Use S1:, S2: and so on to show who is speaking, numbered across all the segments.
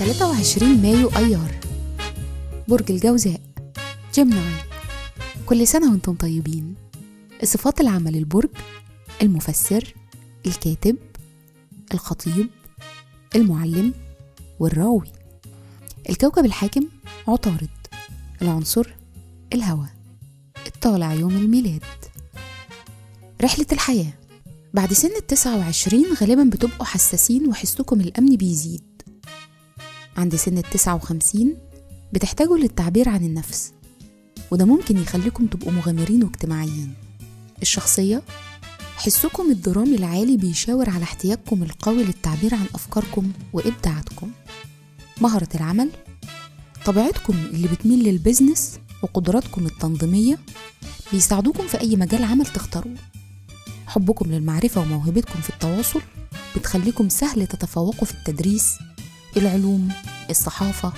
S1: 23 مايو أيار. برج الجوزاء جيمناي كل سنة وأنتم طيبين. صفات العمل البرج المفسر الكاتب الخطيب المعلم والراوي. الكوكب الحاكم عطارد العنصر الهواء. الطالع يوم الميلاد. رحلة الحياة. بعد سن التسعة وعشرين غالبا بتبقوا حساسين وحسكم الأمن بيزيد. عند سن التسعة وخمسين بتحتاجوا للتعبير عن النفس وده ممكن يخليكم تبقوا مغامرين واجتماعيين. الشخصية؟ حسكم الدرامي العالي بيشاور على احتياجكم القوي للتعبير عن أفكاركم وإبداعاتكم. مهرة العمل؟ طبيعتكم اللي بتميل للبزنس وقدراتكم التنظيمية بيساعدوكم في أي مجال عمل تختاروه. حبكم للمعرفة وموهبتكم في التواصل بتخليكم سهل تتفوقوا في التدريس العلوم الصحافة.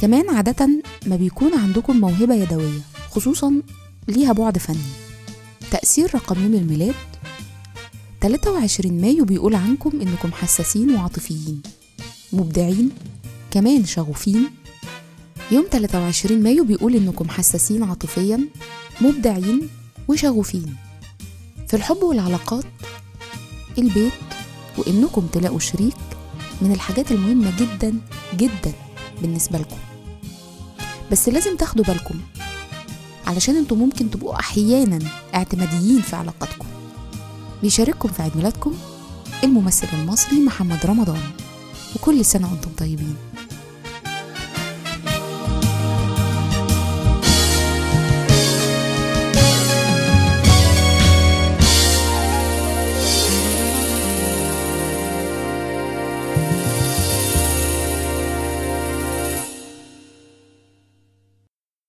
S1: كمان عادة ما بيكون عندكم موهبة يدوية خصوصا ليها بعد فني. تأثير رقم يوم الميلاد 23 مايو بيقول عنكم إنكم حساسين وعاطفيين مبدعين كمان شغوفين. يوم 23 مايو بيقول إنكم حساسين عاطفيا مبدعين وشغوفين. في الحب والعلاقات البيت وإنكم تلاقوا شريك من الحاجات المهمة جدا جدا بالنسبة لكم. بس لازم تاخدوا بالكم علشان أنتوا ممكن تبقوا أحيانا اعتماديين في علاقاتكم. بيشارككم في عيد ميلادكم الممثل المصري محمد رمضان. وكل سنة وأنتم طيبين.